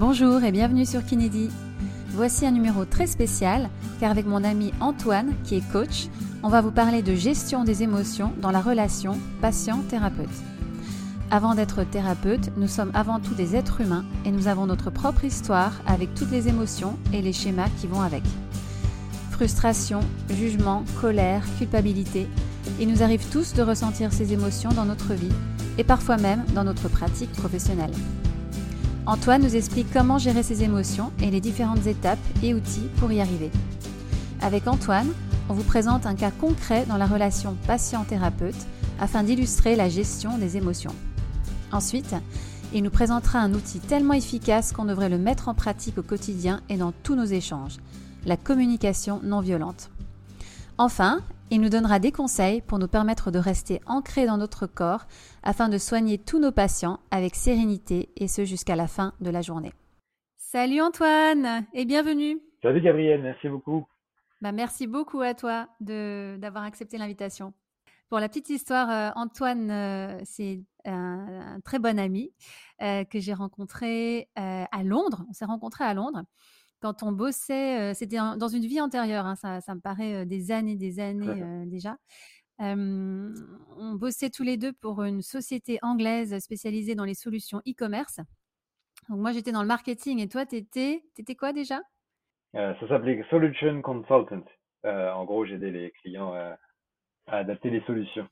Bonjour et bienvenue sur Kinédi. Voici un numéro très spécial car avec mon ami Antoine qui est coach, on va vous parler de gestion des émotions dans la relation patient-thérapeute. Avant d'être thérapeute, nous sommes avant tout des êtres humains et nous avons notre propre histoire avec toutes les émotions et les schémas qui vont avec. Frustration, jugement, colère, culpabilité, il nous arrive tous de ressentir ces émotions dans notre vie et parfois même dans notre pratique professionnelle. Antoine nous explique comment gérer ses émotions et les différentes étapes et outils pour y arriver. Avec Antoine, on vous présente un cas concret dans la relation patient-thérapeute afin d'illustrer la gestion des émotions. Ensuite, il nous présentera un outil tellement efficace qu'on devrait le mettre en pratique au quotidien et dans tous nos échanges, la communication non violente. Enfin, il nous donnera des conseils pour nous permettre de rester ancrés dans notre corps afin de soigner tous nos patients avec sérénité et ce jusqu'à la fin de la journée. Salut Antoine et bienvenue. Salut Gabriel, merci beaucoup. Bah, merci beaucoup à toi d'avoir accepté l'invitation. Pour la petite histoire, euh, Antoine, euh, c'est un, très bon ami euh, que j'ai rencontré à Londres. On s'est rencontrés à Londres quand on bossait, c'était dans une vie antérieure, hein, ça, ça, me paraît des années, des années déjà. on bossait tous les deux pour une société anglaise spécialisée dans les solutions e-commerce. Donc moi, j'étais dans le marketing et toi, tu étais, quoi déjà? Ça s'appelait Solution Consultant. en gros, j'aidais les clients à, adapter les solutions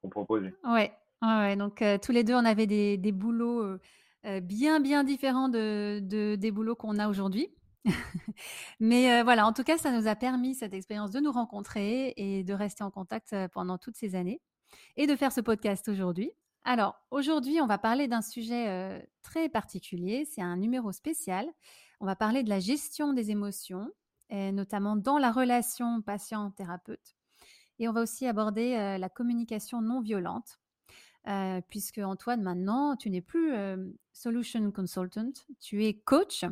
qu'on proposait. Ouais, ouais, donc tous les deux, on avait des, des boulots euh, bien, bien différent de, des boulots qu'on a aujourd'hui. Mais euh, voilà, en tout cas, ça nous a permis cette expérience de nous rencontrer et de rester en contact euh, pendant toutes ces années et de faire ce podcast aujourd'hui. Alors, aujourd'hui, on va parler d'un sujet très particulier. C'est un numéro spécial. On va parler de la gestion des émotions, notamment dans la relation patient-thérapeute. Et on va aussi aborder la communication non violente. Euh, puisque Antoine, maintenant, tu n'es plus euh, solution consultant, tu es coach,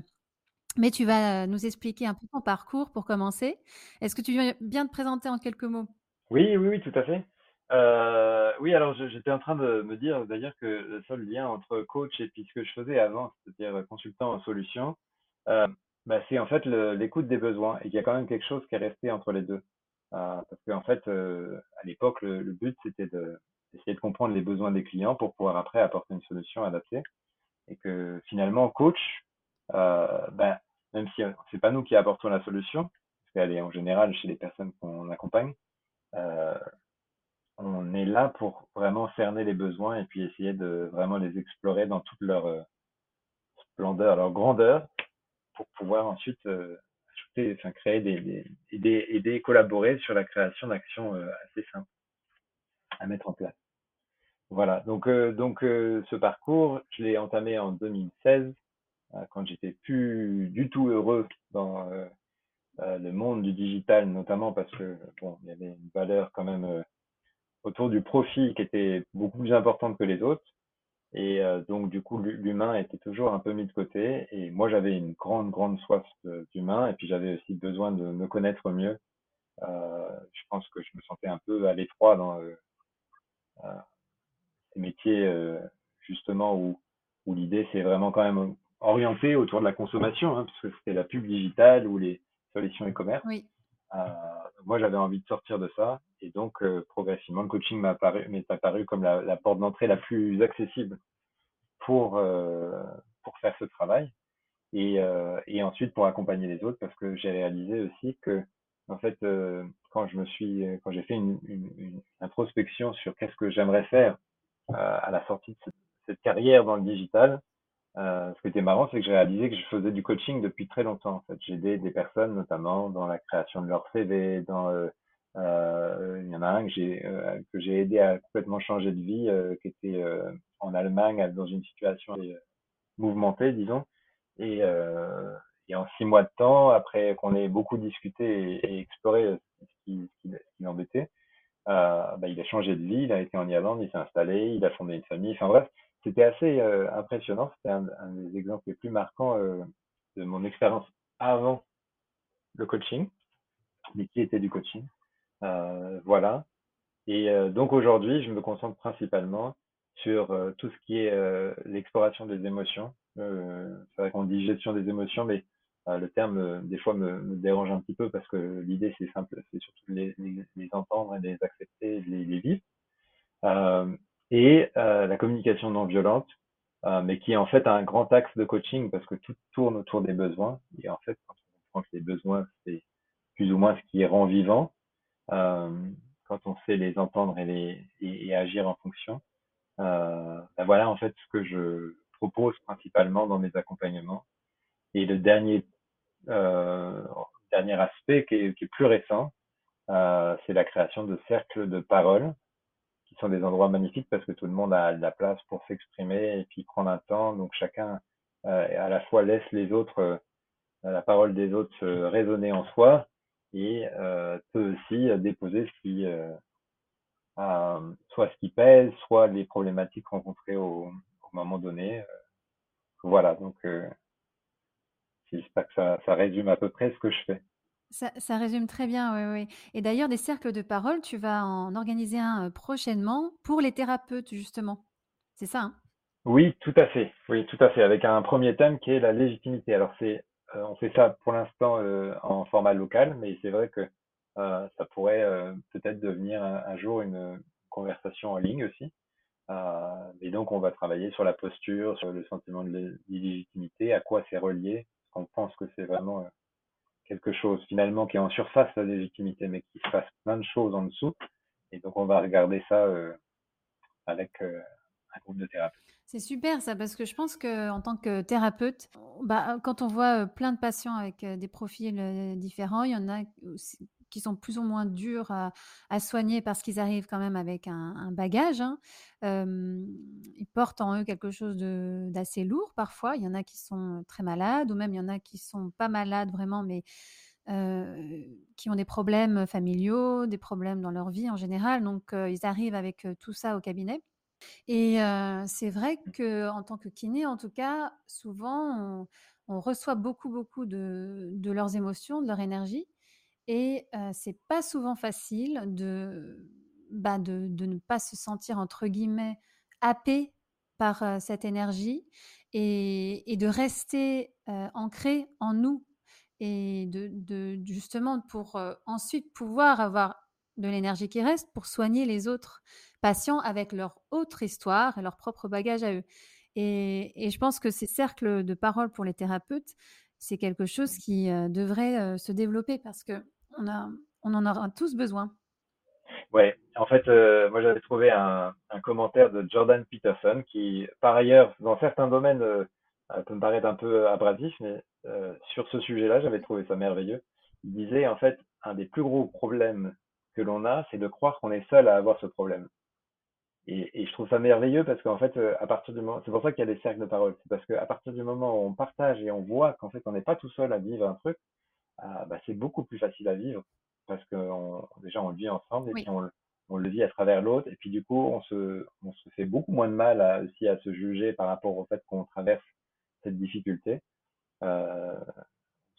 mais tu vas nous expliquer un peu ton parcours pour commencer. Est-ce que tu viens bien te présenter en quelques mots? Oui, oui, oui, tout à fait. Euh, oui, alors j'étais en train de me dire d'ailleurs que le seul lien entre coach et puis ce que je faisais avant, c'est-à-dire consultant en solution, bah, c'est en fait l'écoute des besoins et qu'il y a quand même quelque chose qui est resté entre les deux. parce qu'en fait, à l'époque, le, but c'était de, essayer de comprendre les besoins des clients pour pouvoir après apporter une solution adaptée. Et que finalement, coach, euh, ben, même si c'est pas nous qui apportons la solution, parce qu'elle est en général chez les personnes qu'on accompagne, euh, on est là pour vraiment cerner les besoins et puis essayer de vraiment les explorer dans toute leur euh, splendeur, leur grandeur, pour pouvoir ensuite euh, ajouter, enfin, créer des, aider, aider, collaborer sur la création d'actions euh, assez simples à mettre en place. Voilà, donc, euh, donc euh, ce parcours, je l'ai entamé en 2016, euh, quand j'étais plus du tout heureux dans le monde du digital, notamment parce que bon, il y avait une valeur quand même autour du profit qui était beaucoup plus importante que les autres. Et donc, du coup, l'humain était toujours un peu mis de côté. Et moi, j'avais une grande, grande soif d'humain. Et puis, j'avais aussi besoin de me connaître mieux. je pense que je me sentais un peu à l'étroit dans, ces métiers euh, justement où, où l'idée c'est vraiment quand même orienté autour de la consommation, hein, parce que c'était la pub digitale ou les solutions e-commerce. Oui. Euh, moi, j'avais envie de sortir de ça, et donc euh, progressivement, le coaching apparu, m'est apparu comme la, la porte d'entrée la plus accessible pour euh, pour faire ce travail, et, et ensuite pour accompagner les autres, parce que j'ai réalisé aussi que en fait, quand je me suis, quand j'ai fait une, une, une introspection sur qu'est-ce que j'aimerais faire à la sortie de cette, carrière dans le digital, euh, ce qui était marrant, c'est que j'ai réalisé que je faisais du coaching depuis très longtemps. En fait, j'aidais des personnes, notamment dans la création de leur CV, dans euh, euh, il y en a un que j'ai euh, que j'ai aidé à complètement changer de vie, euh, qui était en Allemagne dans une situation mouvementée, disons. Et, et en six mois de temps, après qu'on ait beaucoup discuté et, et exploré ce qui, ce qui, l'embêtait, euh, bah, il a changé de vie, il a été en Irlande, il s'est installé, il a fondé une famille. Enfin bref, c'était assez euh, impressionnant. C'était un, des exemples les plus marquants euh, de mon expérience avant le coaching, mais qui était du coaching. Euh, voilà. Et euh, donc aujourd'hui, je me concentre principalement sur tout ce qui est l'exploration des émotions. c'est vrai qu'on dit gestion des émotions, mais le terme des fois me, dérange un petit peu parce que l'idée c'est simple, c'est surtout les, les, les, entendre et les accepter, les, les vivre. et la communication non violente, mais qui est en fait un grand axe de coaching parce que tout tourne autour des besoins. Et en fait, quand on comprend que les besoins, c'est plus ou moins ce qui rend vivant, euh, quand on sait les entendre et, les, et, agir en fonction. Euh, ben voilà en fait ce que je propose principalement dans mes accompagnements. Et le dernier euh, dernier aspect qui est, plus récent, euh, c'est la création de cercles de parole qui sont des endroits magnifiques parce que tout le monde a de la place pour s'exprimer et puis prendre un temps. Donc chacun euh, à la fois laisse les autres, euh, la parole des autres résonner en soi et euh, peut aussi déposer ce qui, euh, soit ce qui pèse, soit les problématiques rencontrées au, au moment donné. Euh, voilà, donc j'espère que ça, ça, résume à peu près ce que je fais. Ça, ça résume très bien, oui, oui. Et d'ailleurs, des cercles de parole, tu vas en organiser un prochainement pour les thérapeutes, justement. C'est ça, hein? Oui, tout à fait. Oui, tout à fait. Avec un premier thème qui est la légitimité. Alors, c'est euh, on fait ça pour l'instant euh, en format local, mais c'est vrai que euh, ça pourrait peut-être devenir un, jour une conversation en ligne aussi. et donc, on va travailler sur la posture, sur le sentiment de l'illégitimité, à quoi c'est relié. On pense que c'est vraiment quelque chose finalement qui est en surface, la légitimité, mais qui se passe plein de choses en dessous. Et donc, on va regarder ça avec un groupe de thérapeutes. C'est super ça, parce que je pense qu'en tant que thérapeute, bah, quand on voit plein de patients avec des profils différents, il y en a qui sont plus ou moins durs à, soigner parce qu'ils arrivent quand même avec un, bagage. Hein. ils portent en eux quelque chose d'assez lourd parfois. Il y en a qui sont très malades, ou même il y en a qui sont pas malades vraiment, mais qui ont des problèmes familiaux, des problèmes dans leur vie en général. Donc, ils arrivent avec tout ça au cabinet. Et c'est vrai mmh. que en tant que kiné, en tout cas, souvent, on, reçoit beaucoup, beaucoup de, de, leurs émotions, de leur énergie. Et c'est pas souvent facile de, bah de, de, ne pas se sentir, entre guillemets, happé par cette énergie et, et de rester ancré en nous et de, de justement pour ensuite pouvoir avoir de l'énergie qui reste pour soigner les autres patients avec leur autre histoire et leur propre bagage à eux. Et, je pense que ces cercles de parole pour les thérapeutes, c'est quelque chose qui euh, devrait euh, se développer parce que on, en aura tous besoin. Ouais, en fait, euh, moi j'avais trouvé un, commentaire de Jordan Peterson qui, par ailleurs, dans certains domaines, peut me paraître un peu abrasif, mais sur ce sujet-là, j'avais trouvé ça merveilleux. Il disait en fait, un des plus gros problèmes que l'on a, c'est de croire qu'on est seul à avoir ce problème. Et, je trouve ça merveilleux parce qu'en fait, euh, à partir du moment, c'est pour ça qu'il y a des cercles de parole. C'est parce qu'à partir du moment où on partage et on voit qu'en fait, on n'est pas tout seul à vivre un truc, ah, bah, c'est beaucoup plus facile à vivre parce que on, déjà on le vit ensemble et puis on, on, le vit à travers l'autre et puis du coup on se, on se fait beaucoup moins de mal à, aussi à se juger par rapport au fait qu'on traverse cette difficulté. Euh,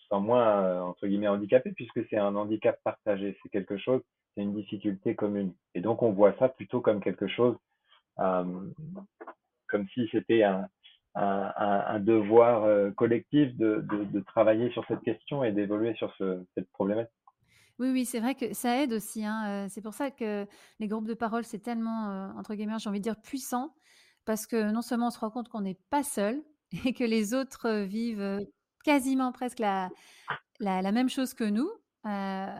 sans moins entre guillemets handicapé puisque c'est un handicap partagé, c'est quelque chose c'est une difficulté commune. Et donc on voit ça plutôt comme quelque chose, euh, comme si c'était un, un, un, devoir euh, collectif de, de, de, travailler sur cette question et d'évoluer sur ce, cette problématique. Oui, oui, c'est vrai que ça aide aussi. Hein. Euh, c'est pour ça que les groupes de parole, c'est tellement, entre guillemets, j'ai envie de dire, puissant, parce que non seulement on se rend compte qu'on n'est pas seul et que les autres vivent quasiment presque la, la, la même chose que nous, euh,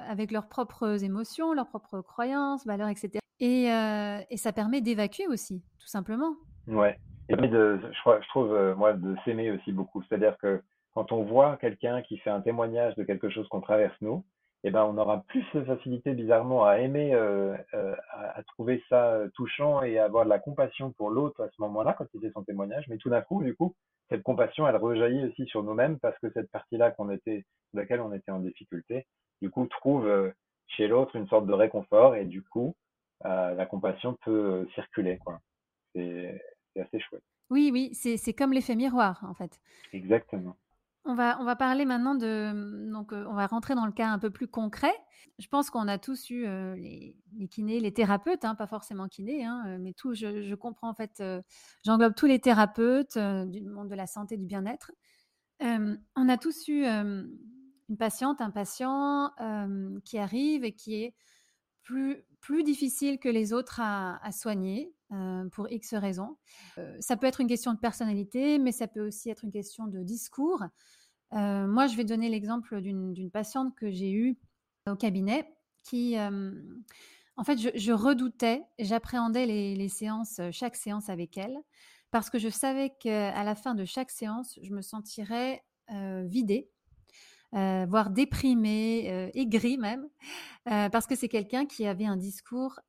avec leurs propres émotions, leurs propres croyances, valeurs, etc. Et, euh, et ça permet d'évacuer aussi, tout simplement. Ouais. Et de, je, je trouve, euh, moi, de s'aimer aussi beaucoup. C'est-à-dire que quand on voit quelqu'un qui fait un témoignage de quelque chose qu'on traverse nous, eh ben, on aura plus de facilité bizarrement à aimer, euh, euh, à, trouver ça touchant et à avoir de la compassion pour l'autre à ce moment-là quand il fait son témoignage. Mais tout d'un coup, du coup, cette compassion, elle rejaillit aussi sur nous-mêmes parce que cette partie-là qu'on était, de laquelle on était en difficulté, du coup, trouve euh, chez l'autre une sorte de réconfort et du coup, euh, la compassion peut euh, circuler. Quoi. Oui, oui, c'est, comme l'effet miroir, en fait. Exactement. On va, on va parler maintenant de. Donc, on va rentrer dans le cas un peu plus concret. Je pense qu'on a tous eu les, kinés, les thérapeutes, hein, pas forcément kinés, hein, mais tout. Je, comprends en fait. J'englobe tous les thérapeutes du monde de la santé, du bien-être. on a tous eu une patiente, un patient qui arrive et qui est plus, plus difficile que les autres à, soigner pour X raisons. ça peut être une question de personnalité, mais ça peut aussi être une question de discours. moi, je vais donner l'exemple d'une patiente que j'ai eue au cabinet qui, en fait, je, redoutais, j'appréhendais les, séances, chaque séance avec elle, parce que je savais qu'à la fin de chaque séance, je me sentirais vidée euh, voire déprimé, euh, aigri même, euh, parce que c'est quelqu'un qui avait un discours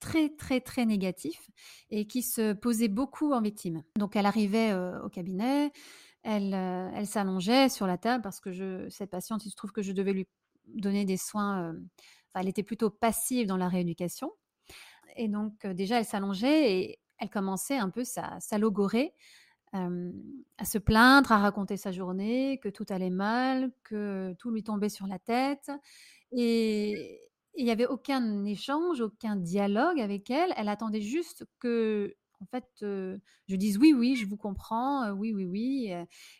très très très négatif et qui se posait beaucoup en victime. Donc elle arrivait au cabinet, elle, elle s'allongeait sur la table parce que je, cette patiente, il se trouve que je devais lui donner des soins. Enfin, elle était plutôt passive dans la rééducation. Et donc déjà, elle s'allongeait et elle commençait un peu sa, sa à se plaindre, à raconter sa journée, que tout allait mal, que tout lui tombait sur la tête. Et il n'y avait aucun échange, aucun dialogue avec elle. Elle attendait juste que, en fait, je dise oui, oui, je vous comprends, oui, oui, oui.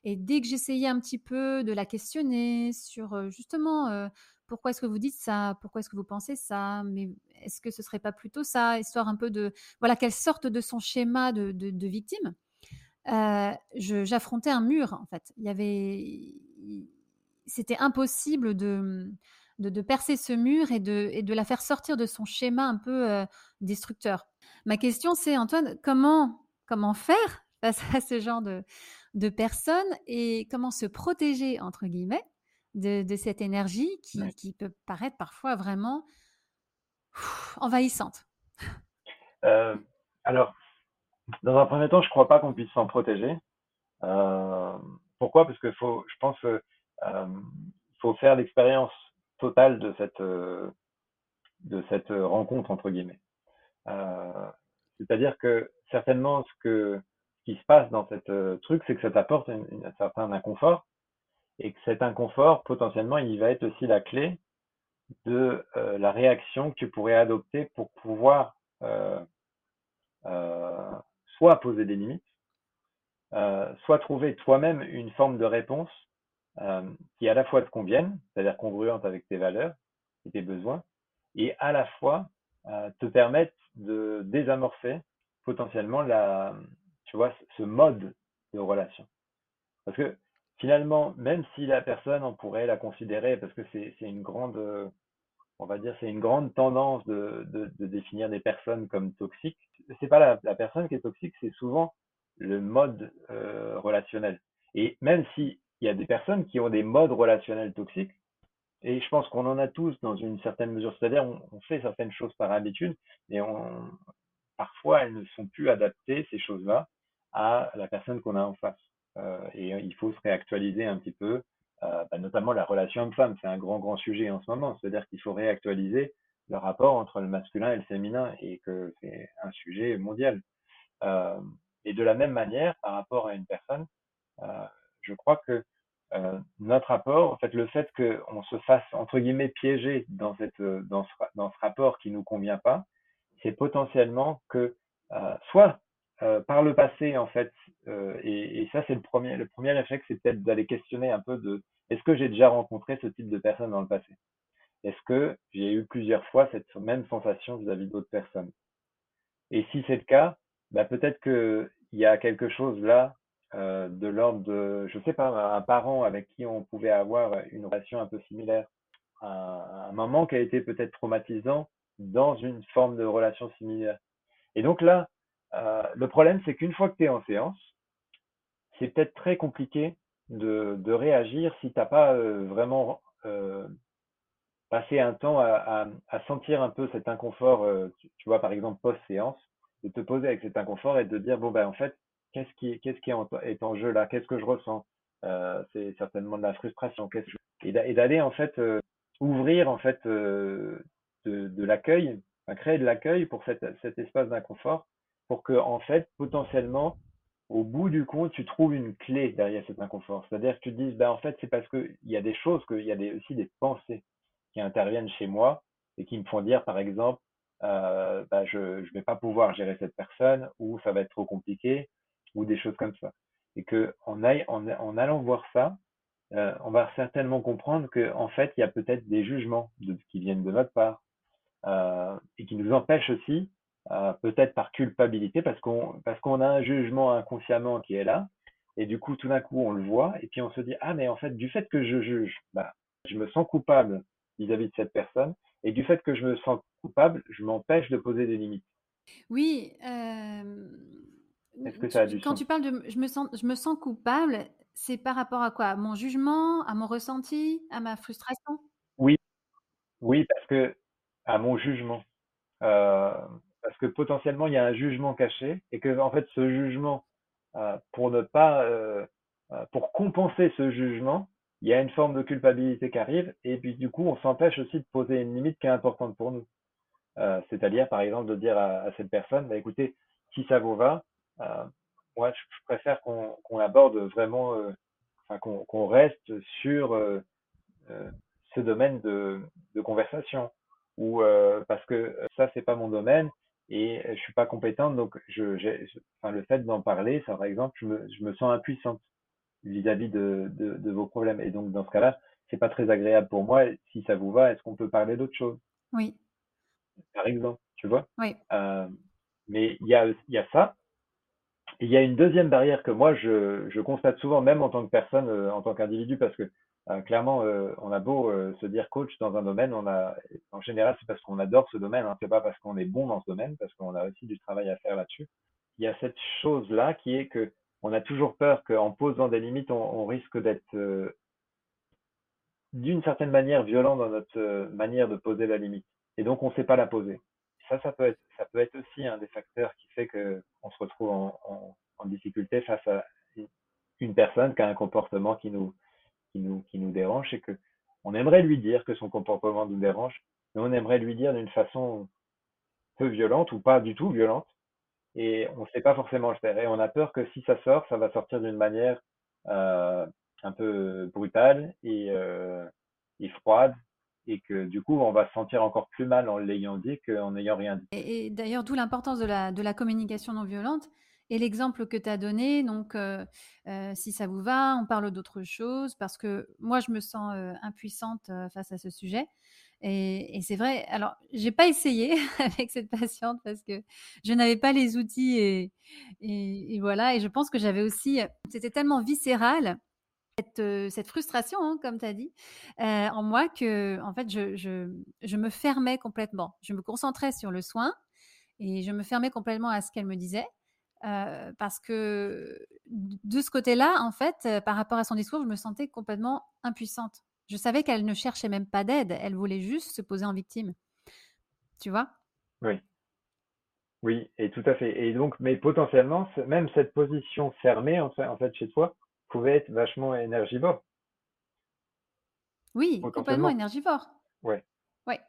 Et dès que j'essayais un petit peu de la questionner sur justement pourquoi est-ce que vous dites ça, pourquoi est-ce que vous pensez ça, mais est-ce que ce serait pas plutôt ça, histoire un peu de, voilà, qu'elle sorte de son schéma de, de victime j'affrontais un mur en fait. Il y avait, c'était impossible de, de, percer ce mur et de, et de la faire sortir de son schéma un peu destructeur. Ma question c'est Antoine, comment comment faire face à ce genre de, de personnes et comment se protéger entre guillemets de, de cette énergie qui, qui, peut paraître parfois vraiment envahissante? alors dans un premier temps, je crois pas qu'on puisse s'en protéger. Euh, pourquoi? Parce que faut, je pense, qu'il euh, faut faire l'expérience totale de cette euh, cette rencontre entre guillemets. C'est-à-dire que certainement ce qui se passe dans cette truc, c'est que ça t'apporte un certain inconfort et que cet inconfort potentiellement, il va être aussi la clé de la réaction que tu pourrais adopter pour pouvoir euh, soit poser des limites, euh, soit trouver toi-même une forme de réponse qui à la fois te convienne, c'est-à-dire congruente avec tes valeurs et tes besoins, et à la fois euh, te permette de désamorcer potentiellement la, tu vois, ce mode de relation. Parce que finalement, même si la personne, on pourrait la considérer, parce que c'est une grande, on va dire, c'est une grande tendance de, définir des personnes comme toxiques. C'est pas la, personne qui est toxique, c'est souvent le mode euh, relationnel. Et même s'il y a des personnes qui ont des modes relationnels toxiques, et je pense qu'on en a tous dans une certaine mesure, c'est-à-dire on, fait certaines choses par habitude, mais on, parfois elles ne sont plus adaptées, ces choses-là, à la personne qu'on a en face. Euh, et il faut se réactualiser un petit peu euh, bah, notamment la relation homme-femme. C'est un grand, grand sujet en ce moment. C'est-à-dire qu'il faut réactualiser le rapport entre le masculin et le féminin et que c'est un sujet mondial. Euh, et de la même manière, par rapport à une personne, euh, je crois que euh, notre rapport, en fait, le fait qu'on se fasse entre guillemets piéger dans cette dans ce, dans ce rapport qui nous convient pas, c'est potentiellement que euh, soit euh, par le passé, en fait, euh, et, et, ça, c'est le premier, le premier réflexe, c'est peut-être d'aller questionner un peu de est-ce que j'ai déjà rencontré ce type de personne dans le passé? Est-ce que j'ai eu plusieurs fois cette même sensation vis-à-vis d'autres personnes? Et si c'est le cas, bah, peut-être qu'il y a quelque chose là euh, de l'ordre de, je sais pas, un parent avec qui on pouvait avoir une relation un peu similaire, un, un moment qui a été peut-être traumatisant dans une forme de relation similaire. Et donc là, euh, le problème, c'est qu'une fois que tu es en séance, c'est peut-être très compliqué de, réagir si tu n'as pas euh, vraiment passé un temps à, sentir un peu cet inconfort, tu, tu, vois, par exemple, post-séance, de te poser avec cet inconfort et de dire, bon, ben, en fait, qu'est-ce qui, est en, jeu là? Qu'est-ce que je ressens? C'est certainement de la frustration. Et d'aller, en fait, ouvrir, en fait, de, de l'accueil, créer de l'accueil pour cet espace d'inconfort pour que, en fait, potentiellement, au bout du compte, tu trouves une clé derrière cet inconfort. C'est-à-dire que tu te dis, ben, en fait, c'est parce qu'il y a des choses, qu'il y a aussi des pensées qui interviennent chez moi et qui me font dire, par exemple, euh, ben, je ne vais pas pouvoir gérer cette personne ou ça va être trop compliqué ou des choses comme ça. Et que en, allant voir ça, euh, on va certainement comprendre que en fait, il y a peut-être des jugements qui viennent de notre part euh, et qui nous empêchent aussi euh, peut-être par culpabilité, parce qu'on parce a un jugement inconsciemment qui est là, et du coup, tout d'un coup, on le voit, et puis on se dit, ah, mais en fait, du fait que je juge, bah, je me sens coupable vis-à-vis de cette personne, et du fait que je me sens coupable, je m'empêche de poser des limites. Oui. Euh, Est-ce que ça a du quand tu parles de je me sens, je me sens coupable, c'est par rapport à quoi? À mon jugement, à mon ressenti, à ma frustration? Oui, oui, parce que à mon jugement. Euh, parce que potentiellement il y a un jugement caché et que en fait ce jugement euh, pour ne pas euh, pour compenser ce jugement il y a une forme de culpabilité qui arrive et puis du coup on s'empêche aussi de poser une limite qui est importante pour nous. C'est-à-dire par exemple de dire à, cette personne bah, écoutez si ça vous va moi je, préfère qu'on qu'on aborde vraiment enfin qu'on qu'on reste sur ce domaine de, de conversation ou parce que ça c'est pas mon domaine et je suis pas compétente, donc je, enfin, le fait d'en parler, ça, par exemple, je me, je me sens impuissante vis-à-vis de, de, de, vos problèmes. Et donc, dans ce cas-là, c'est pas très agréable pour moi. Si ça vous va, est-ce qu'on peut parler d'autre chose? Oui. Par exemple, tu vois? Oui. Euh, mais il y a, il y a ça. Il y a une deuxième barrière que moi, je, constate souvent, même en tant que personne, euh, en tant qu'individu, parce que euh, clairement, euh, on a beau se dire coach dans un domaine, on a, en général, c'est parce qu'on adore ce domaine, hein, c'est pas parce qu'on est bon dans ce domaine, parce qu'on a aussi du travail à faire là-dessus. Il y a cette chose-là qui est que on a toujours peur qu'en posant des limites, on, on risque d'être d'une certaine manière violent dans notre manière de poser la limite. Et donc, on ne sait pas la poser. Ça, peut être, ça peut être aussi un des facteurs qui fait que on se retrouve en, difficulté face à une personne qui a un comportement qui nous, qui nous, qui nous dérange, c'est que on aimerait lui dire que son comportement nous dérange, mais on aimerait lui dire d'une façon peu violente ou pas du tout violente, et on ne sait pas forcément le faire. Et on a peur que si ça sort, ça va sortir d'une manière euh, un peu brutale et, euh, et froide, et que du coup, on va se sentir encore plus mal en l'ayant dit qu'en n'ayant rien dit. Et, d'ailleurs, d'où l'importance de la, communication non violente, et l'exemple que tu as donné, donc euh, euh, si ça vous va, on parle d'autre chose parce que moi je me sens euh, impuissante face à ce sujet. Et, c'est vrai. Alors, j'ai pas essayé avec cette patiente parce que je n'avais pas les outils et, voilà. Et je pense que j'avais aussi, c'était tellement viscéral cette, frustration, hein, comme tu as dit, en moi que en fait je, me fermais complètement. Je me concentrais sur le soin et je me fermais complètement à ce qu'elle me disait. Parce que de ce côté-là, en fait, par rapport à son discours, je me sentais complètement impuissante. Je savais qu'elle ne cherchait même pas d'aide, elle voulait juste se poser en victime. Tu vois? Oui. Oui, et tout à fait. Et donc, mais potentiellement, même cette position fermée, en fait chez toi, pouvait être vachement énergivore. Oui, complètement énergivore. Ouais. Ouais.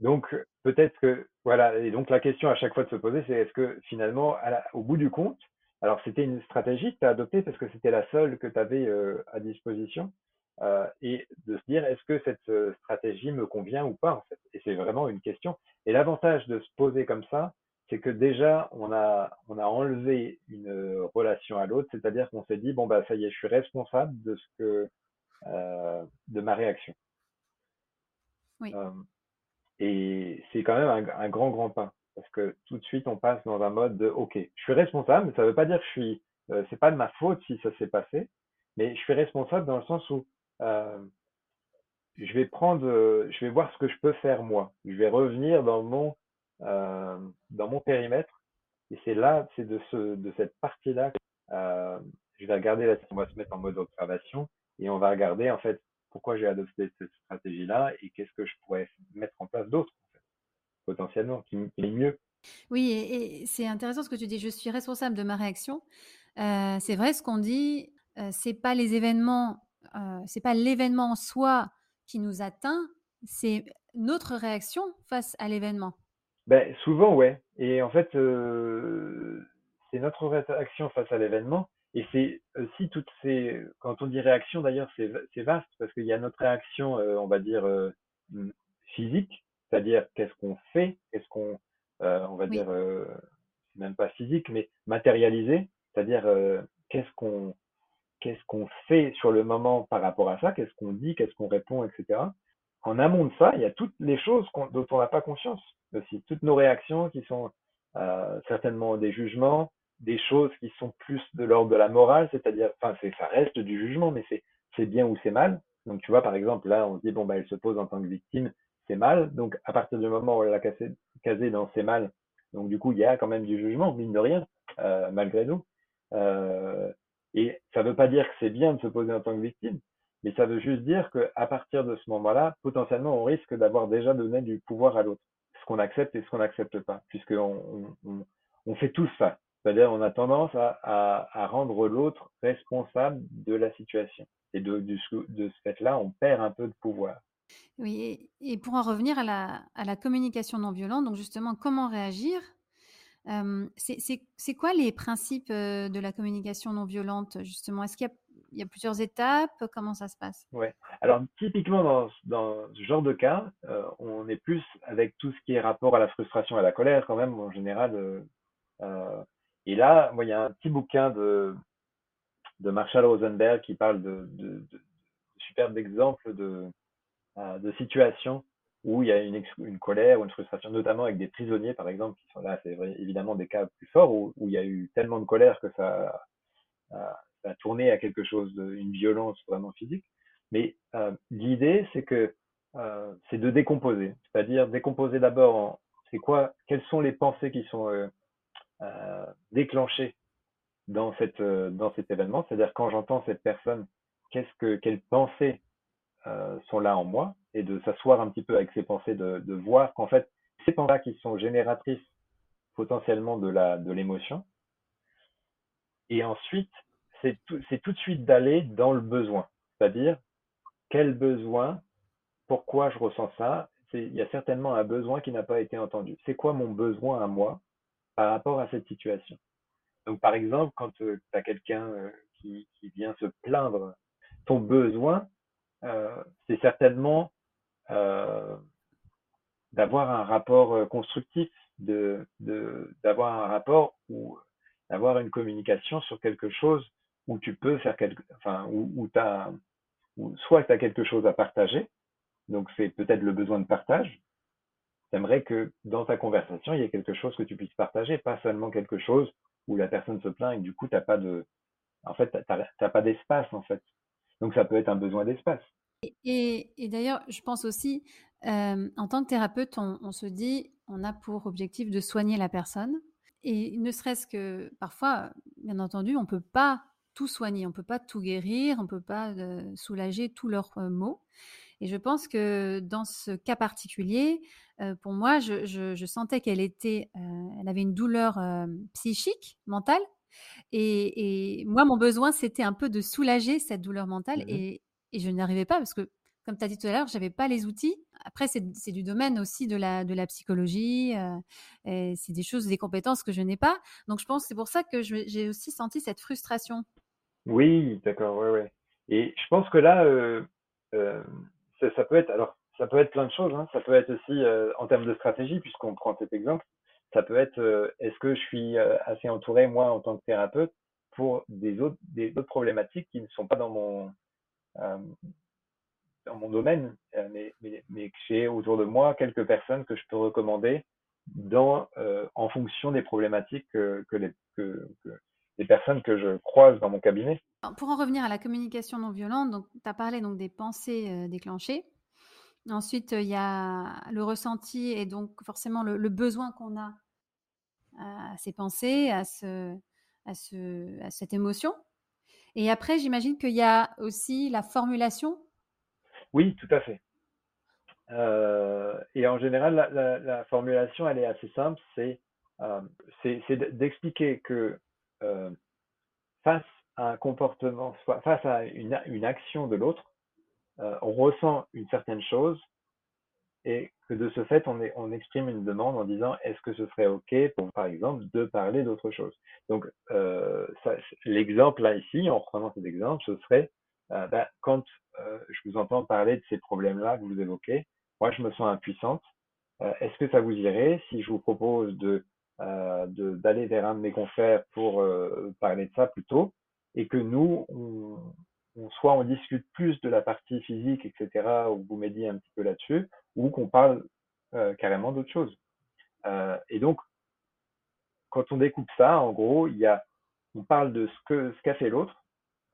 Donc, peut-être que, voilà, et donc la question à chaque fois de se poser, c'est est-ce que finalement, à la, au bout du compte, alors c'était une stratégie que tu as adoptée parce que c'était la seule que tu avais euh, à disposition, euh, et de se dire est-ce que cette euh, stratégie me convient ou pas, en fait? Et c'est vraiment une question. Et l'avantage de se poser comme ça, c'est que déjà, on a, on a enlevé une relation à l'autre, c'est-à-dire qu'on s'est dit, bon, bah, ça y est, je suis responsable de ce que, euh, de ma réaction. Oui. Euh, et c'est quand même un, un, grand, grand pas. Parce que tout de suite, on passe dans un mode de OK, je suis responsable, mais ça ne veut pas dire que je suis. Euh, c'est pas de ma faute si ça s'est passé, mais je suis responsable dans le sens où je vais prendre, je vais voir ce que je peux faire moi. Je vais revenir dans mon euh, dans mon périmètre. Et c'est là, c'est de ce de cette partie-là, euh, je vais regarder là, on va se mettre en mode observation et on va regarder en fait pourquoi j'ai adopté cette stratégie-là et qu'est-ce que je pourrais mettre en place fait, potentiellement, qui, est mieux. Oui, et, et c'est intéressant ce que tu dis. Je suis responsable de ma réaction. Euh, c'est vrai ce qu'on dit. Euh, c'est pas les événements, euh, c'est pas l'événement en soi qui nous atteint, c'est notre réaction face à l'événement. Ben, souvent, ouais. Et en fait, euh, c'est notre réaction face à l'événement. Et c'est aussi toutes ces, quand on dit réaction d'ailleurs, c'est vaste parce qu'il y a notre réaction, on va dire, physique, c'est-à-dire qu'est-ce qu'on fait, qu'est-ce qu'on, on va dire, même pas physique, mais matérialisé, c'est-à-dire qu'est-ce qu'on qu'est-ce qu'on fait sur le moment par rapport à ça, qu'est-ce qu'on dit, qu'est-ce qu'on répond, etc. En amont de ça, il y a toutes les choses dont on n'a pas conscience aussi, toutes nos réactions qui sont euh, certainement des jugements, des choses qui sont plus de l'ordre de la morale, c'est-à-dire, enfin, ça reste du jugement, mais c'est, bien ou c'est mal. Donc, tu vois, par exemple, là, on se dit, bon, bah, elle se pose en tant que victime, c'est mal. Donc, à partir du moment où elle a casé, dans c'est mal, donc, du coup, il y a quand même du jugement, mine de rien, euh, malgré nous. Euh, et ça ne veut pas dire que c'est bien de se poser en tant que victime, mais ça veut juste dire qu'à partir de ce moment-là, potentiellement, on risque d'avoir déjà donné du pouvoir à l'autre, qu'on accepte et ce qu'on n'accepte pas, puisqu'on on, on, fait tout ça. C'est-à-dire, on a tendance à, rendre l'autre responsable de la situation. Et de, ce fait-là, on perd un peu de pouvoir. Oui, et, pour en revenir à la, à la communication non violente, donc justement, comment réagir c'est quoi les principes de la communication non violente, justement? Est-ce qu'il y, a plusieurs étapes Comment ça se passe? Ouais. Alors, typiquement, dans, ce genre de cas, on est plus avec tout ce qui est rapport à la frustration et à la colère, quand même, en général. Euh, et là, il y a un petit bouquin de, Marshall Rosenberg qui parle de, de, de, superbes exemples de, situations où il y a une, une colère ou une frustration, notamment avec des prisonniers, par exemple, qui sont là, c'est évidemment des cas plus forts, où, il y a eu tellement de colère que ça a tourné à quelque chose, une violence vraiment physique. Mais euh, l'idée, c'est que euh, c'est de décomposer, c'est-à-dire décomposer d'abord c'est quoi, quelles sont les pensées qui sont euh, déclenchées dans cette dans cet événement, c'est-à-dire quand j'entends cette personne, qu'est-ce que quelles pensées sont là en moi et de s'asseoir un petit peu avec ces pensées, de, voir qu'en fait, ces pensées-là qui sont génératrices potentiellement de la de l'émotion. Et ensuite, c'est tout, tout de suite d'aller dans le besoin, c'est-à-dire quel besoin, pourquoi je ressens ça. Il y a certainement un besoin qui n'a pas été entendu. C'est quoi mon besoin à moi par rapport à cette situation? Donc, par exemple, quand euh, tu as quelqu'un euh, qui, qui vient se plaindre, ton besoin, euh, c'est certainement d'avoir un rapport constructif, de d'avoir un rapport ou d'avoir une communication sur quelque chose où tu peux faire quelque, enfin où, où as, soit tu as quelque chose à partager, donc c'est peut-être le besoin de partage. J'aimerais que dans ta conversation, il y ait quelque chose que tu puisses partager, pas seulement quelque chose où la personne se plaint et du coup t'as pas de, en fait t'as pas d'espace en fait. Donc ça peut être un besoin d'espace. Et, d'ailleurs, je pense aussi, en tant que thérapeute, on, se dit, on a pour objectif de soigner la personne. Et ne serait-ce que parfois, bien entendu, on ne peut pas tout soigner, on ne peut pas tout guérir, on ne peut pas soulager tous leurs maux. Et je pense que dans ce cas particulier, pour moi, je, sentais qu'elle était, elle avait une douleur psychique, mentale, et, moi, mon besoin, c'était un peu de soulager cette douleur mentale. Mmh et, et je n'arrivais pas parce que, comme tu as dit tout à l'heure, j'avais pas les outils. Après, c'est du domaine aussi de la, de la psychologie. Euh, c'est des choses, des compétences que je n'ai pas. Donc, je pense que c'est pour ça que j'ai aussi senti cette frustration. Oui, d'accord, ouais, ouais. Et je pense que là, euh, euh, ça, peut être, alors, ça peut être plein de choses. Hein. Ça peut être aussi euh, en termes de stratégie, puisqu'on prend cet exemple. Ça peut être, euh, est-ce que je suis euh, assez entouré, moi, en tant que thérapeute, pour des autres, des autres problématiques qui ne sont pas dans mon, dans mon domaine, mais, mais, mais que j'ai autour de moi quelques personnes que je peux recommander dans, en fonction des problématiques que, que, les, que, les personnes que je croise dans mon cabinet. Pour en revenir à la communication non violente, tu as parlé donc des pensées déclenchées. Ensuite, il y a le ressenti et donc forcément le, le besoin qu'on a à ces pensées, à, ce, à, ce, à cette émotion. Et après, j'imagine qu'il y a aussi la formulation. Oui, tout à fait. Euh, et en général, la, formulation, elle est assez simple. C'est euh, d'expliquer que euh, face à un comportement, face à une, action de l'autre, on ressent une certaine chose et que de ce fait, on, exprime une demande en disant est-ce que ce serait OK pour, par exemple, de parler d'autre chose? Donc, euh, l'exemple là ici, en reprenant cet exemple, ce serait euh, ben, quand euh, je vous entends parler de ces problèmes-là que vous évoquez, moi je me sens impuissante. Euh, est-ce que ça vous irait si je vous propose de d'aller vers un de mes confrères pour parler de ça plutôt et que nous, on, soit on discute plus de la partie physique, etc., ou vous m'aidiez un petit peu là-dessus, ou qu'on parle euh, carrément d'autre chose. Euh, et donc, quand on découpe ça, en gros, il y a, on parle de ce que ce qu'a fait l'autre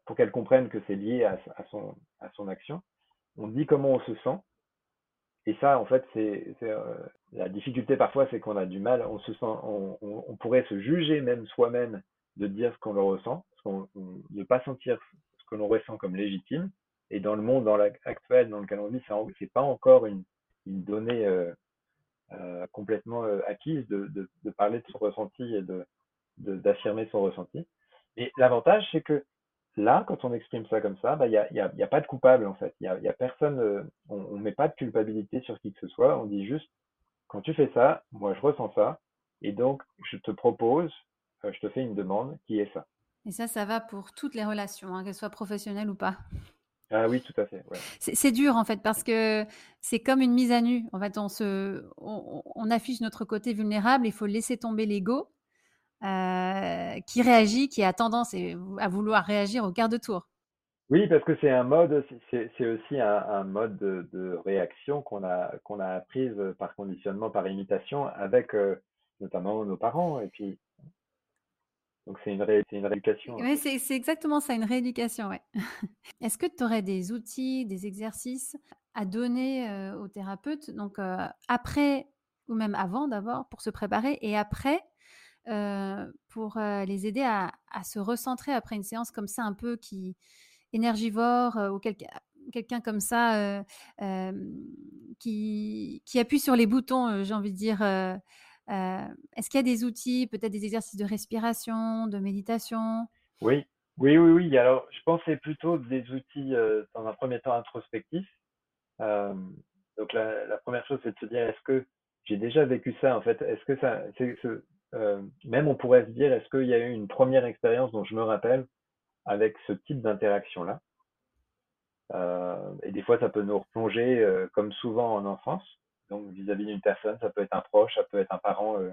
pour qu'elle comprenne que c'est lié à, son, à son action. On dit comment on se sent. Et ça, en fait, c'est euh, la difficulté parfois, c'est qu'on a du mal. On se sent, on, on, on pourrait se juger même soi-même de dire ce qu'on le ressent, parce qu'on ne pas sentir ce que l'on ressent comme légitime. Et dans le monde dans actuel dans lequel on vit, c'est pas encore une, donnée euh, euh, complètement euh, acquise de, parler de son ressenti et de d'affirmer son ressenti. Et l'avantage, c'est que là, quand on exprime ça comme ça, il bah, n'y a, y a, y a, pas de coupable en fait. Il a, y a, personne, on ne met pas de culpabilité sur qui que ce soit. On dit juste, quand tu fais ça, moi je ressens ça, et donc je te propose, je te fais une demande qui est ça. Et ça, ça va pour toutes les relations, hein, qu'elles soient professionnelles ou pas. Ah oui, tout à fait. Ouais. C'est dur en fait parce que c'est comme une mise à nu. En fait, on se, on, on affiche notre côté vulnérable. Il faut laisser tomber l'ego euh, qui réagit, qui a tendance à vouloir réagir au quart de tour. Oui, parce que c'est un mode, c'est aussi un, un, mode de, de réaction qu'on a qu'on a apprise par conditionnement, par imitation, avec euh, notamment nos parents. Et puis donc c'est une, ré, une rééducation. Oui, c'est exactement ça, une rééducation. Ouais. Est-ce que tu aurais des outils, des exercices à donner euh, aux thérapeutes, donc euh, après ou même avant d'abord, pour se préparer, et après euh, pour euh, les aider à, à, se recentrer après une séance comme ça, un peu qui énergivore euh, ou quelqu'un comme ça qui, qui appuie sur les boutons, j'ai envie de dire euh, est-ce qu'il y a des outils, peut-être des exercices de respiration, de méditation? Oui, oui, oui, oui. Alors, je pense c'est plutôt des outils, euh, dans un premier temps, introspectifs. Euh, donc, la, première chose, c'est de se dire, est-ce que j'ai déjà vécu ça, en fait? Est-ce que ça, euh, même on pourrait se dire, est-ce qu'il y a eu une première expérience dont je me rappelle avec ce type d'interaction-là euh, Et des fois, ça peut nous replonger, euh, comme souvent en enfance donc vis-à-vis d'une personne, ça peut être un proche, ça peut être un parent. Euh,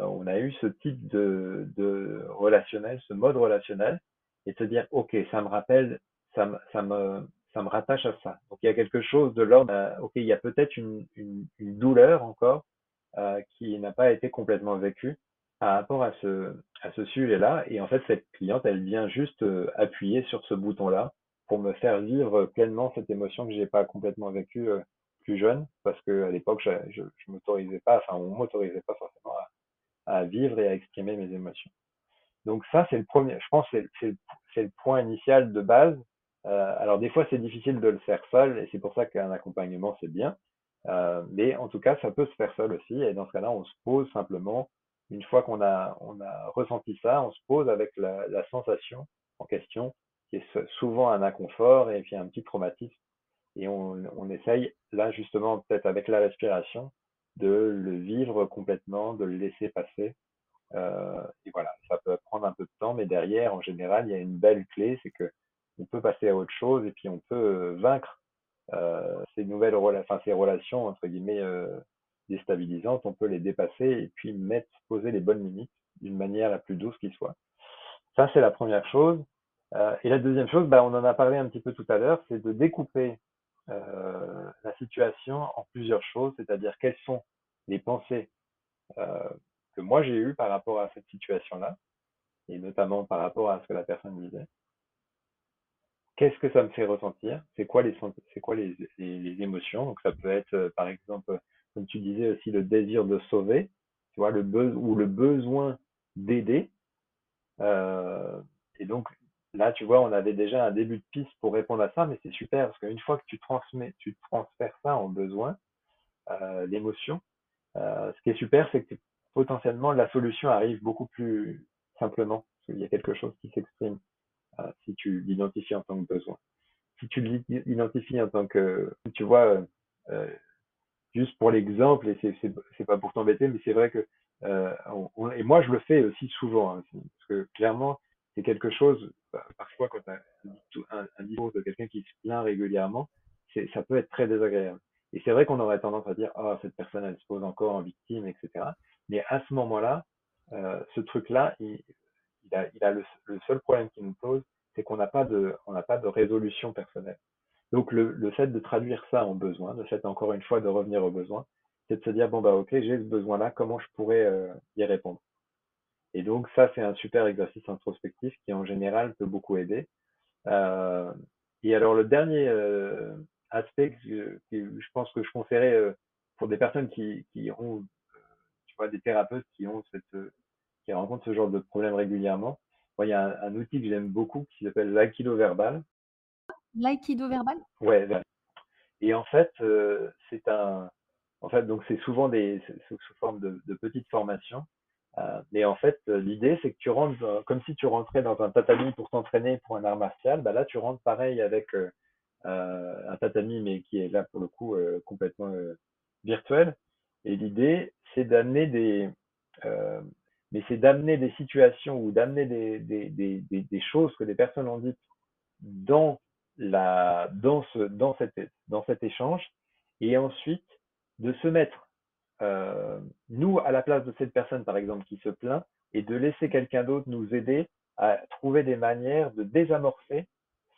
euh, on a eu ce type de, de relationnel, ce mode relationnel, et se dire, ok, ça me rappelle, ça me, ça me, ça me rattache à ça. Donc il y a quelque chose de l'ordre, euh, ok, il y a peut-être une, une, une, douleur encore euh, qui n'a pas été complètement vécue par rapport à ce, à ce sujet-là. Et en fait, cette cliente, elle vient juste appuyer sur ce bouton-là pour me faire vivre pleinement cette émotion que j'ai pas complètement vécue plus jeune, parce que à l'époque, je, je, m'autorisais pas, enfin, on m'autorisait pas forcément à, vivre et à exprimer mes émotions. Donc ça, c'est le premier, je pense, c'est le, le point initial de base. Euh, alors des fois, c'est difficile de le faire seul, et c'est pour ça qu'un accompagnement, c'est bien. Euh, mais en tout cas, ça peut se faire seul aussi, et dans ce cas-là, on se pose simplement, une fois qu'on a, ressenti ça, on se pose avec la, sensation en question, qui est souvent un inconfort et puis un petit traumatisme et on, essaye là justement peut-être avec la respiration de le vivre complètement, de le laisser passer. Euh, et voilà, ça peut prendre un peu de temps, mais derrière, en général, il y a une belle clé, c'est que on peut passer à autre chose et puis on peut vaincre euh, ces nouvelles relations entre guillemets euh, on peut les dépasser et puis mettre, poser les bonnes limites d'une manière la plus douce qui soit. Ça, c'est la première chose. Euh, et la deuxième chose, bah, on en a parlé un petit peu tout à l'heure, c'est de découper euh, la situation en plusieurs choses, c'est-à-dire quelles sont les pensées euh, que moi j'ai eues par rapport à cette situation-là, et notamment par rapport à ce que la personne disait. Qu'est-ce que ça me fait ressentir? C'est quoi les émotions? Donc ça peut être par exemple, comme tu disais aussi, le désir de sauver, tu vois, le ou le besoin d'aider. Euh, et donc Là, tu vois, on avait déjà un début de piste pour répondre à ça, mais c'est super parce qu'une fois que tu transmets, tu transfères ça en besoin, euh, l'émotion, euh, ce qui est super, c'est que potentiellement la solution arrive beaucoup plus simplement parce qu'il y a quelque chose qui s'exprime si tu l'identifies en tant que besoin. Si tu l'identifies en tant que, tu vois, juste pour l'exemple, et c'est, pas pour t'embêter, mais c'est vrai que, euh, et moi je le fais aussi souvent, hein, parce que clairement, c'est quelque chose, bah, parfois quand tu as un, un discours de quelqu'un qui se plaint régulièrement, ça peut être très désagréable. Et c'est vrai qu'on aurait tendance à dire, ah, cette personne, elle se pose encore en victime, etc. Mais à ce moment-là, euh, ce truc-là, il, il, a, il a le, le seul problème qu'il nous pose, c'est qu'on n'a pas de, on n'a pas de résolution personnelle. Donc le, fait de traduire ça en besoin, le fait encore une fois de revenir au besoin, c'est de se dire bon bah ok j'ai ce besoin-là, comment je pourrais euh, y répondre? Et donc ça c'est un super exercice introspectif qui en général peut beaucoup aider. Euh, et alors le dernier euh, aspect que, je pense que je conseillerais pour des personnes qui, qui ont, tu vois, des thérapeutes qui ont cette, qui rencontrent ce genre de problème régulièrement. Il y a un, un outil que j'aime beaucoup qui s'appelle l'aïkido verbal L'aïkido verbal? Ouais. Et en fait, euh, c'est un, en fait, donc c'est souvent des, sous, forme de, petites formations. Euh, mais en fait, l'idée, c'est que tu rentres, comme si tu rentrais dans un tatami pour t'entraîner pour un art martial. Bah là, tu rentres pareil avec euh, un tatami, mais qui est là pour le coup complètement virtuel. Et l'idée, c'est d'amener des, mais c'est d'amener des situations ou d'amener des, des, des, des, choses que des personnes ont dites dans la, dans, dans cet échange et ensuite de se mettre, euh, nous, à la place de cette personne, par exemple, qui se plaint, et de laisser quelqu'un d'autre nous aider à trouver des manières de désamorcer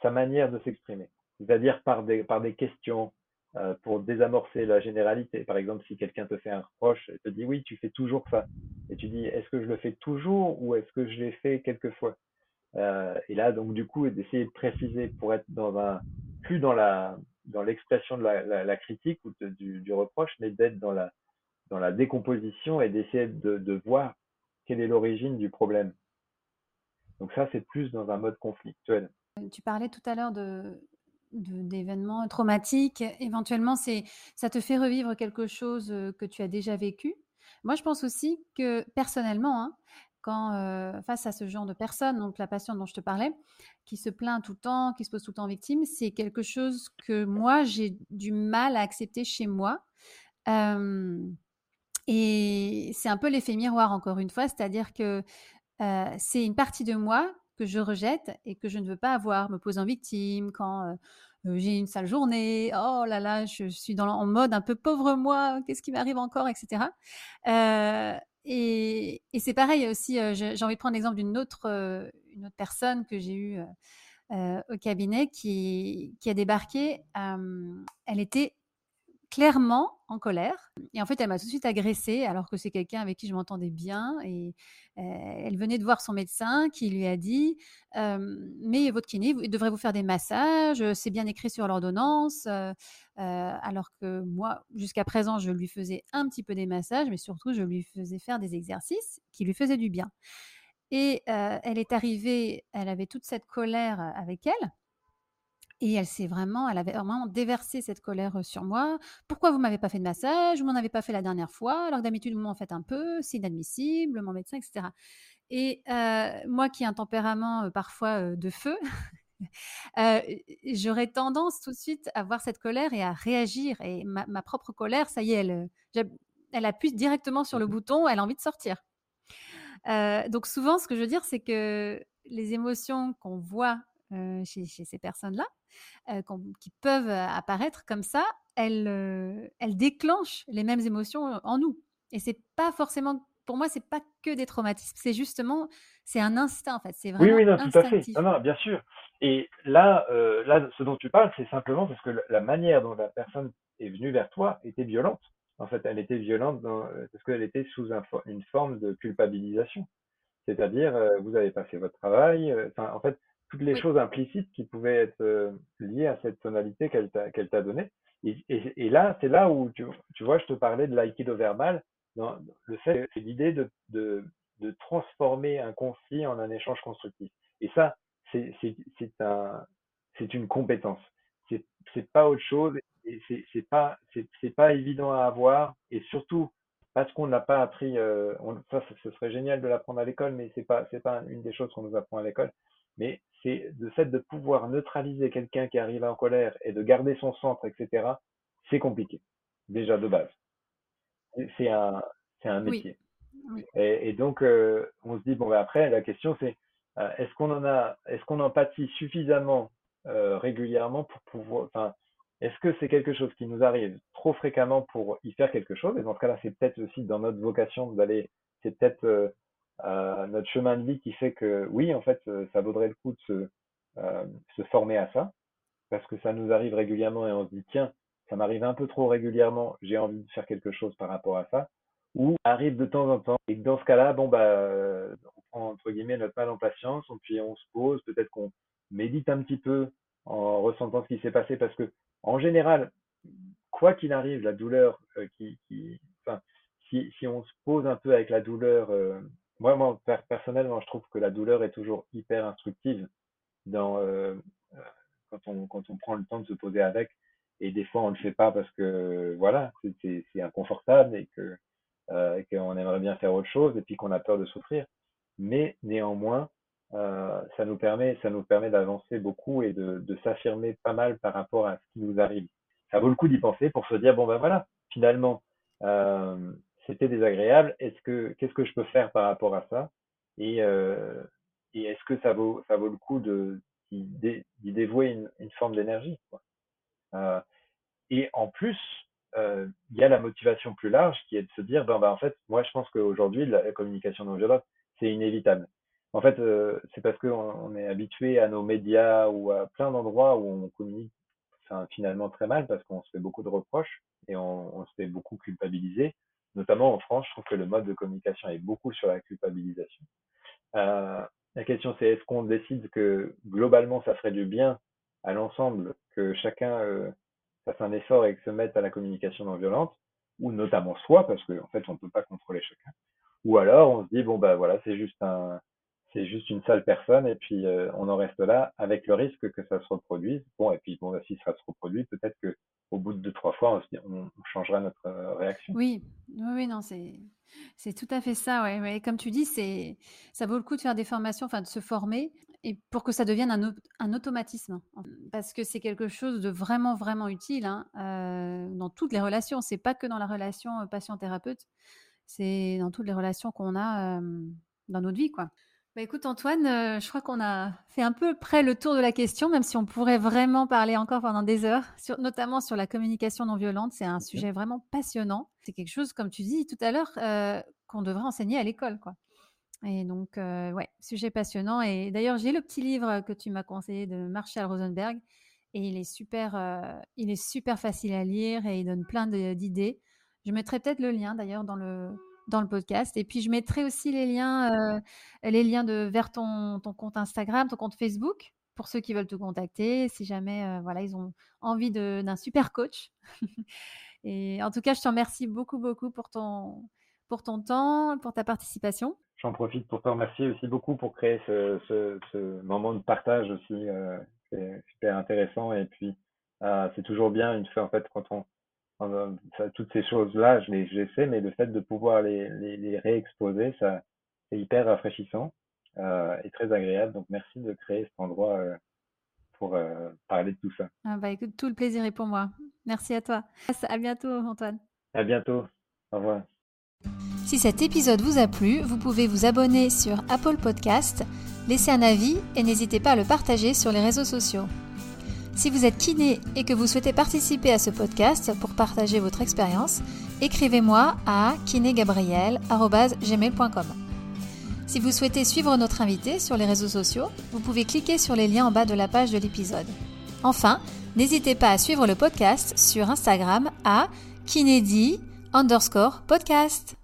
sa manière de s'exprimer. C'est-à-dire par des, par des questions euh, pour désamorcer la généralité. Par exemple, si quelqu'un te fait un reproche, et te dit oui, tu fais toujours ça. Et tu dis, est-ce que je le fais toujours ou est-ce que je l'ai fait quelquefois? Euh, et là, donc du coup, d'essayer de préciser pour être dans un plus dans la dans l'expression de la, critique ou du, reproche, mais d'être dans la dans la décomposition et d'essayer de, de voir quelle est l'origine du problème. Donc ça, c'est plus dans un mode conflictuel. Tu parlais tout à l'heure de d'événements traumatiques. Éventuellement, c'est ça te fait revivre quelque chose euh, que tu as déjà vécu. Moi, je pense aussi que personnellement, hein, euh, face à ce genre de personne, donc la patiente dont je te parlais, qui se plaint tout le temps, qui se pose tout le temps victime, c'est quelque chose que moi j'ai du mal à accepter chez moi. Euh, et c'est un peu l'effet miroir encore une fois, c'est-à-dire que euh, c'est une partie de moi que je rejette et que je ne veux pas avoir, me pose en victime quand j'ai une sale journée, oh là là, je suis dans, en mode un peu pauvre moi, qu'est-ce qui m'arrive encore, etc. Euh, et, c'est pareil aussi, euh, j'ai envie de prendre l'exemple d'une autre, euh, une autre personne que j'ai eue euh, au cabinet qui, qui a débarqué. elle était clairement en colère. Et en fait, elle m'a tout de suite agressée, alors que c'est quelqu'un avec qui je m'entendais bien. Et elle venait de voir son médecin qui lui a dit Mais votre kiné il devrait vous faire des massages, c'est bien écrit sur l'ordonnance. alors que moi, jusqu'à présent, je lui faisais un petit peu des massages, mais surtout, je lui faisais faire des exercices qui lui faisaient du bien. Et elle est arrivée, elle avait toute cette colère avec elle. Et elle s'est vraiment, elle avait vraiment déversé cette colère sur moi. Pourquoi vous m'avez pas fait de massage? Vous m'en avez pas fait la dernière fois, alors que d'habitude vous m'en faites un peu. C'est inadmissible, mon médecin, etc. Et moi qui ai un tempérament parfois de feu, j'aurais tendance tout de suite à voir cette colère et à réagir. Et ma, propre colère, ça y est, elle, elle appuie directement sur le mmh bouton, elle a envie de sortir. donc souvent, ce que je veux dire, c'est que les émotions qu'on voit chez, ces personnes-là, qui peuvent apparaître comme ça, elles, elles déclenchent les mêmes émotions en nous. Et c'est pas forcément, pour moi, c'est pas que des traumatismes. C'est justement, c'est un instinct en fait. C'est vraiment oui, oui, non, tout à fait. Non, non, bien sûr. Et là, là, ce dont tu parles, c'est simplement parce que la manière dont la personne est venue vers toi était violente. En fait, elle était violente parce qu'elle était sous une forme de culpabilisation. C'est-à-dire, vous avez pas fait votre travail. en fait, toutes les choses implicites qui pouvaient être euh, liées à cette tonalité qu'elle t'a t'a donnée. Et, et, et, là, c'est là où tu, tu vois, je te parlais de l'aïkido verbal. Dans le fait, c'est l'idée de, de, de transformer un conflit en un échange constructif. Et ça, c'est c'est un c'est une compétence. C'est pas autre chose. Et c'est pas c'est pas évident à avoir. Et surtout parce qu'on n'a pas appris. Euh, ça, ce serait génial de l'apprendre à l'école, mais c'est pas c'est pas une des choses qu'on nous apprend à l'école mais c'est le fait de pouvoir neutraliser quelqu'un qui arrive en colère et de garder son centre, etc., c'est compliqué. déjà de base. C'est un, c'est un métier. Et, donc, euh, on se dit, bon, ben après, la question c'est, euh, est-ce qu'on en a, est-ce qu'on suffisamment euh, régulièrement pour pouvoir, enfin, est-ce que c'est quelque chose qui nous arrive trop fréquemment pour y faire quelque chose? Et dans ce cas-là, c'est peut-être aussi dans notre vocation d'aller, c'est peut-être notre chemin de vie qui fait que, oui, en fait, ça vaudrait le coup de se, se former à ça, parce que ça nous arrive régulièrement et on se dit, tiens, ça m'arrive un peu trop régulièrement, j'ai envie de faire quelque chose par rapport à ça ou arrive de temps en temps. Et dans ce cas-là, bon, bah, on prend entre guillemets notre mal en patience, puis on se pose, peut-être qu'on médite un petit peu en ressentant ce qui s'est passé, parce que en général, quoi qu'il arrive, la douleur euh, qui, enfin, si, on se pose un peu avec la douleur, euh, moi, personnellement, je trouve que la douleur est toujours hyper instructive dans, euh, quand, on, quand on prend le temps de se poser avec. Et des fois, on ne le fait pas parce que, voilà, c'est inconfortable et que euh, qu'on aimerait bien faire autre chose et puis qu'on a peur de souffrir. Mais néanmoins, euh, ça nous permet, permet d'avancer beaucoup et de, de s'affirmer pas mal par rapport à ce qui nous arrive. Ça vaut le coup d'y penser pour se dire bon ben voilà, finalement, euh, c'était désagréable. Est-ce que qu'est-ce que je peux faire par rapport à ça? Et, euh, et est-ce que ça vaut ça vaut le coup de d'y dévouer une, une forme d'énergie euh, Et en plus, euh, il y a la motivation plus large qui est de se dire, ben, ben en fait, moi je pense qu'aujourd'hui, la communication non violente, c'est inévitable. En fait, c'est parce qu'on on est habitué à nos médias ou à plein d'endroits où on communique finalement très mal parce qu'on se fait beaucoup de reproches et on, on, se fait beaucoup culpabiliser. Notamment en France, je trouve que le mode de communication est beaucoup sur la culpabilisation. Euh, la question c'est est-ce qu'on décide que globalement ça ferait du bien à l'ensemble, que chacun euh, fasse un effort et que se mette à la communication non violente, ou notamment soi, parce qu'en en fait, on ne peut pas contrôler chacun. Ou alors, on se dit, bon, bah voilà, c'est juste un, c'est juste une sale personne, et puis euh, on en reste là, avec le risque que ça se reproduise. Bon, et puis, bon, bah, si ça se reproduit, peut-être que au bout de deux, trois fois, on, changera notre euh, réaction. Oui, oui, non, c'est, tout à fait ça, ouais. Mais comme tu dis, ça vaut le coup de faire des formations, enfin, de se former et pour que ça devienne un, automatisme. Parce que c'est quelque chose de vraiment, vraiment utile hein, euh, dans toutes les relations. C'est pas que dans la relation patient-thérapeute, c'est dans toutes les relations qu'on a dans notre vie, quoi. Bah écoute Antoine, je crois qu'on a fait un peu près le tour de la question, même si on pourrait vraiment parler encore pendant des heures, sur, notamment sur la communication non violente. C'est un sujet vraiment passionnant. C'est quelque chose, comme tu dis tout à l'heure, qu'on devrait enseigner à l'école, quoi. Et donc, euh, ouais, sujet passionnant. Et d'ailleurs, j'ai le petit livre que tu m'as conseillé de Marshall Rosenberg. Et il est super, euh, il est super facile à lire et il donne plein d'idées. Je mettrai peut-être le lien d'ailleurs dans le, dans le podcast. Et puis, je mettrai aussi les liens, euh, les liens de, vers ton, ton compte Instagram, ton compte Facebook, pour ceux qui veulent te contacter, si jamais voilà, ils ont envie d'un super coach. et en tout cas, je te remercie beaucoup, beaucoup pour ton, pour ton temps, pour ta participation. J'en profite pour te remercier aussi beaucoup pour créer ce, ce, ce moment de partage aussi. Euh, c'est super intéressant et puis euh, c'est toujours bien une fois en fait quand on, toutes ces choses-là, je les, je les sais, mais le fait de pouvoir les, les, les réexposer, ça c'est hyper rafraîchissant euh, et très agréable. Donc merci de créer cet endroit euh, pour euh, parler de tout ça. Ah bah écoute, tout le plaisir est pour moi. Merci à toi. À bientôt Antoine. À bientôt. Au revoir. Si cet épisode vous a plu, vous pouvez vous abonner sur Apple Podcast, laisser un avis et n'hésitez pas à le partager sur les réseaux sociaux. Si vous êtes kiné et que vous souhaitez participer à ce podcast pour partager votre expérience, écrivez-moi à kinégabriel.gmail.com. Si vous souhaitez suivre notre invité sur les réseaux sociaux, vous pouvez cliquer sur les liens en bas de la page de l'épisode. Enfin, n'hésitez pas à suivre le podcast sur Instagram à kinédi underscore podcast.